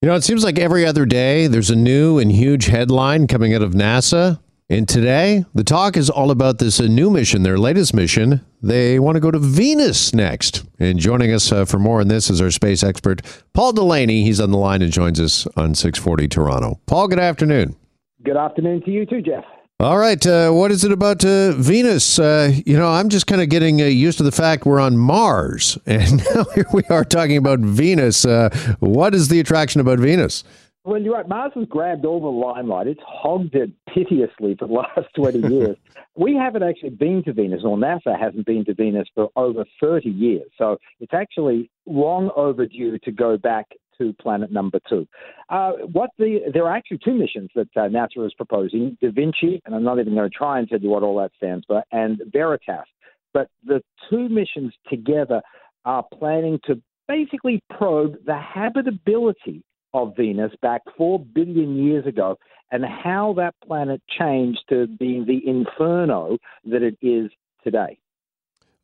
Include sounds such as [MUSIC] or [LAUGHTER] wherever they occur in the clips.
You know, it seems like every other day there's a new and huge headline coming out of NASA. And today, the talk is all about this uh, new mission, their latest mission. They want to go to Venus next. And joining us uh, for more on this is our space expert, Paul Delaney. He's on the line and joins us on 640 Toronto. Paul, good afternoon. Good afternoon to you too, Jeff. All right. Uh, what is it about uh, Venus? Uh, you know, I'm just kind of getting uh, used to the fact we're on Mars, [LAUGHS] and now here we are talking about Venus. Uh, what is the attraction about Venus? Well, you're right. Mars has grabbed all the limelight. It's hogged it piteously for the [LAUGHS] last 20 years. we haven't actually been to Venus, or NASA hasn't been to Venus for over 30 years. So it's actually long overdue to go back to planet number two. Uh, what the there are actually two missions that uh, NASA is proposing: Da Vinci, and I'm not even going to try and tell you what all that stands for, and Veritas. But the two missions together are planning to basically probe the habitability of Venus back four billion years ago and how that planet changed to being the inferno that it is today.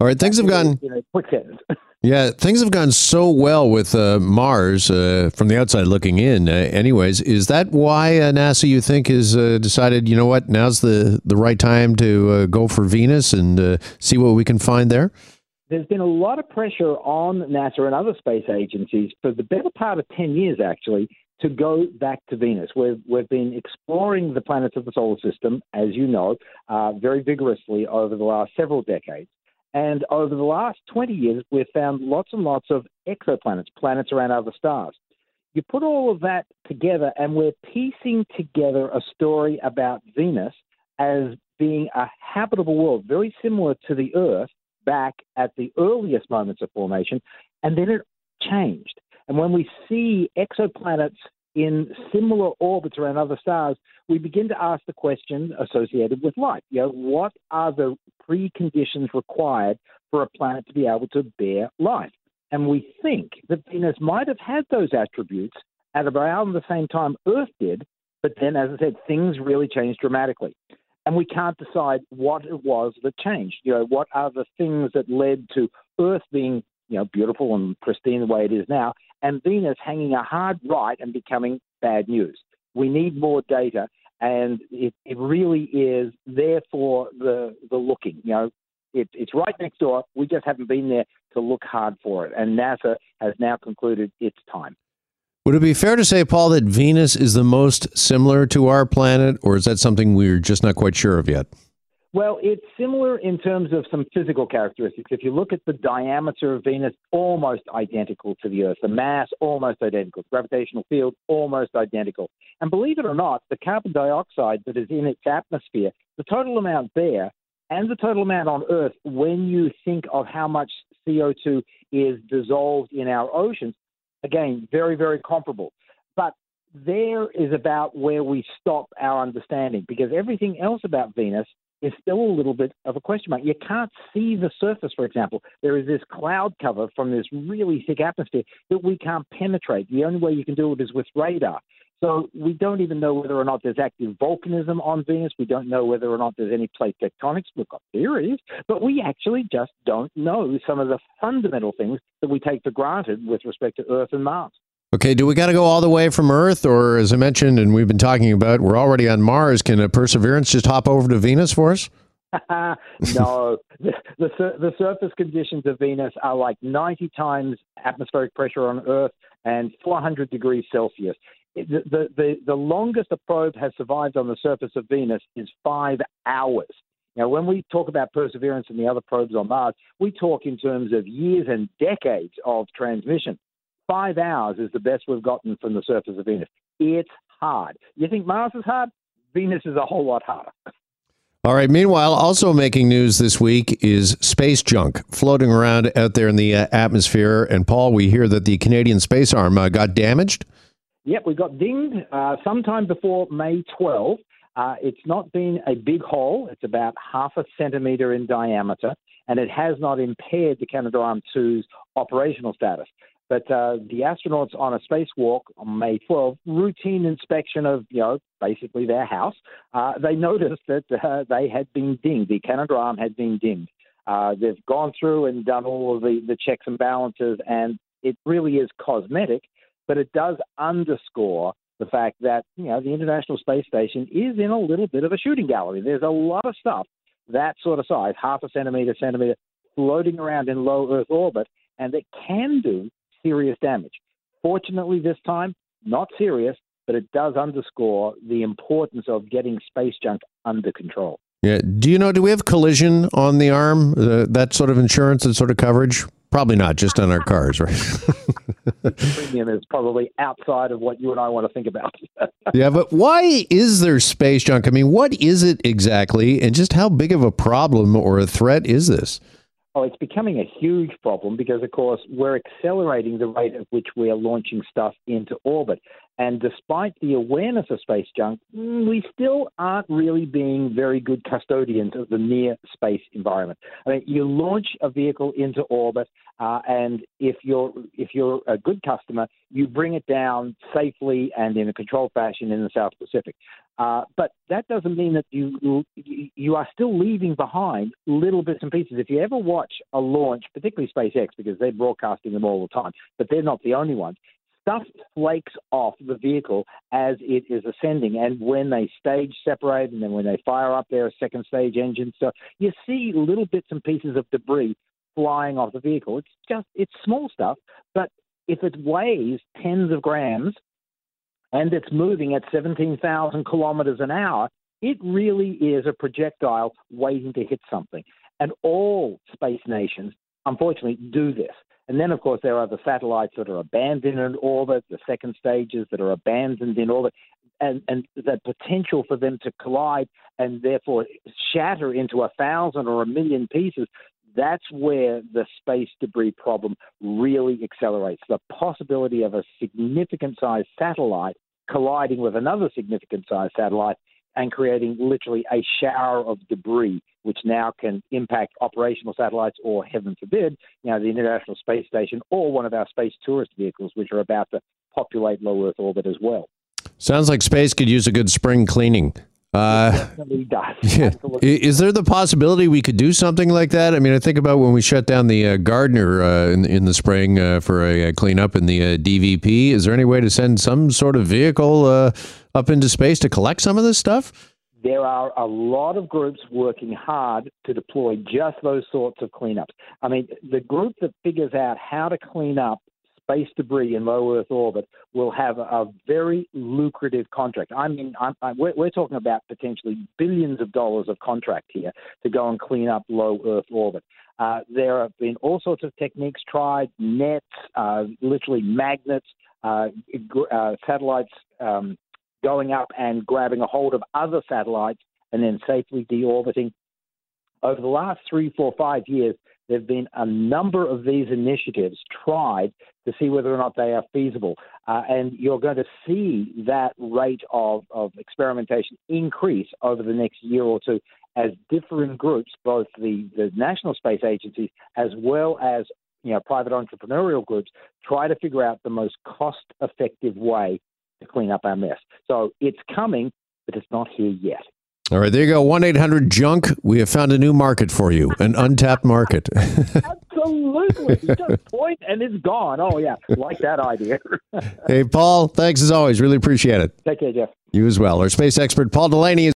All right, things have gone. You know, quick sentence. [LAUGHS] Yeah, things have gone so well with uh, Mars uh, from the outside looking in. Uh, anyways, is that why uh, NASA you think has uh, decided? You know what? Now's the the right time to uh, go for Venus and see what we can find there. There's been a lot of pressure on NASA and other space agencies for the better part of ten years, actually, to go back to Venus. We've we've been exploring the planets of the solar system, as you know, very vigorously over the last several decades. And over the last 20 years, we've found lots and lots of exoplanets, planets around other stars. You put all of that together, and we're piecing together a story about Venus as being a habitable world, very similar to the Earth back at the earliest moments of formation, and then it changed. And when we see exoplanets in similar orbits around other stars, we begin to ask the question associated with life. You know, what are the preconditions required for a planet to be able to bear life? And we think that Venus might have had those attributes at around the same time Earth did, but then, as I said, things really changed dramatically. And we can't decide what it was that changed. You know, what are the things that led to Earth being you know, beautiful and pristine the way it is now, and Venus hanging a hard right and becoming bad news. We need more data, and it, it really is there for the the looking. You know, it, it's right next door. We just haven't been there to look hard for it, and NASA has now concluded it's time. Would it be fair to say, Paul, that Venus is the most similar to our planet, or is that something we're just not quite sure of yet? Well, it's similar in terms of some physical characteristics. If you look at the diameter of Venus, almost identical to the Earth. The mass, almost identical. The gravitational field, almost identical. And believe it or not, the carbon dioxide that is in its atmosphere, the total amount there and the total amount on Earth, when you think of how much CO2 is dissolved in our oceans, again, very, very comparable. But there is about where we stop our understanding because everything else about Venus is still a little bit of a question mark. You can't see the surface, for example. There is this cloud cover from this really thick atmosphere that we can't penetrate. The only way you can do it is with radar. So we don't even know whether or not there's active volcanism on Venus. We don't know whether or not there's any plate tectonics. We've got theories, but we actually just don't know some of the fundamental things that we take for granted with respect to Earth and Mars. Okay, do we got to go all the way from Earth, or as I mentioned, and we've been talking about, we're already on Mars. Can a Perseverance just hop over to Venus for us? [LAUGHS] no, the, the, the surface conditions of Venus are like 90 times atmospheric pressure on Earth and 400 degrees Celsius. The, the, the, the longest a probe has survived on the surface of Venus is five hours. Now, when we talk about Perseverance and the other probes on Mars, we talk in terms of years and decades of transmission five hours is the best we've gotten from the surface of Venus. It's hard. You think Mars is hard? Venus is a whole lot harder. All right. Meanwhile, also making news this week is space junk floating around out there in the uh, atmosphere. And Paul, we hear that the Canadian space arm uh, got damaged. Yep, we got dinged uh, sometime before May 12. Uh, it's not been a big hole. It's about half a centimeter in diameter, and it has not impaired the Canada Arm 2's operational status. But uh, the astronauts on a spacewalk on May 12, routine inspection of, you know, basically their house, uh, they noticed that uh, they had been dinged. The Canadarm had been dinged. Uh, they've gone through and done all of the, the checks and balances, and it really is cosmetic. but it does underscore the fact that you know the International Space Station is in a little bit of a shooting gallery. There's a lot of stuff that sort of size, half a centimeter, centimeter, floating around in low Earth orbit, and it can do serious damage. Fortunately, this time, not serious, but it does underscore the importance of getting space junk under control. Yeah. Do you know, do we have collision on the arm? Uh, that sort of insurance, that sort of coverage? Probably not, just on our cars, right? the premium is probably outside of what you and I want to think about. [LAUGHS] yeah, but why is there space junk? I mean, what is it exactly, and just how big of a problem or a threat is this? Oh, it's becoming a huge problem because, of course, we're accelerating the rate at which we are launching stuff into orbit. And despite the awareness of space junk, mm, we still aren't really being very good custodians of the near space environment. I mean, you launch a vehicle into orbit, uh, and if you're if you're a good customer, you bring it down safely and in a controlled fashion in the South Pacific. Uh, but that doesn't mean that you you are still leaving behind little bits and pieces. If you ever watch a launch, particularly SpaceX, because they're broadcasting them all the time, but they're not the only ones stuff flakes off the vehicle as it is ascending. And when they stage separate and then when they fire up their second stage engine, so you see little bits and pieces of debris flying off the vehicle. It's just, it's small stuff, but if it weighs tens of grams and it's moving at 17,000 kilometers an hour, it really is a projectile waiting to hit something. And all space nations, unfortunately, do this. And then, of course, there are the satellites that are abandoned in orbit, the second stages that are abandoned in orbit, and, and the potential for them to collide and therefore shatter into a thousand or a million pieces. That's where the space debris problem really accelerates. The possibility of a significant sized satellite colliding with another significant sized satellite and creating literally a shower of debris, which now can impact operational satellites or, heaven forbid, you know, the International Space Station or one of our space tourist vehicles, which are about to populate low Earth orbit as well. Sounds like space could use a good spring cleaning. Uh, does. [LAUGHS] Yeah. Is there the possibility we could do something like that? I mean, I think about when we shut down the uh, Gardiner uh, in, in, the spring uh, for a, a, cleanup in the uh, DVP. Is there any way to send some sort of vehicle uh, up into space to collect some of this stuff? There are a lot of groups working hard to deploy just those sorts of cleanups. I mean, the group that figures out how to clean up space debris in low Earth orbit will have a very lucrative contract. I mean, I'm, I'm, we're, we're, talking about potentially billions of dollars of contract here to go and clean up low Earth orbit. Uh, there have been all sorts of techniques tried, nets, uh, literally magnets, uh, uh satellites um, going up and grabbing a hold of other satellites and then safely deorbiting. Over the last three, four, five years, there have been a number of these initiatives tried to see whether or not they are feasible. Uh, and you're going to see that rate of, of experimentation increase over the next year or two as different groups, both the, the national space agencies as well as you know, private entrepreneurial groups, try to figure out the most cost effective way to clean up our mess. So it's coming, but it's not here yet. All right, there you go. 1 800 Junk. We have found a new market for you, an untapped market. [LAUGHS] Absolutely. Just [LAUGHS] point and it's gone. Oh, yeah. Like that idea. [LAUGHS] hey, Paul, thanks as always. Really appreciate it. Take care, Jeff. You as well. Our space expert, Paul Delaney.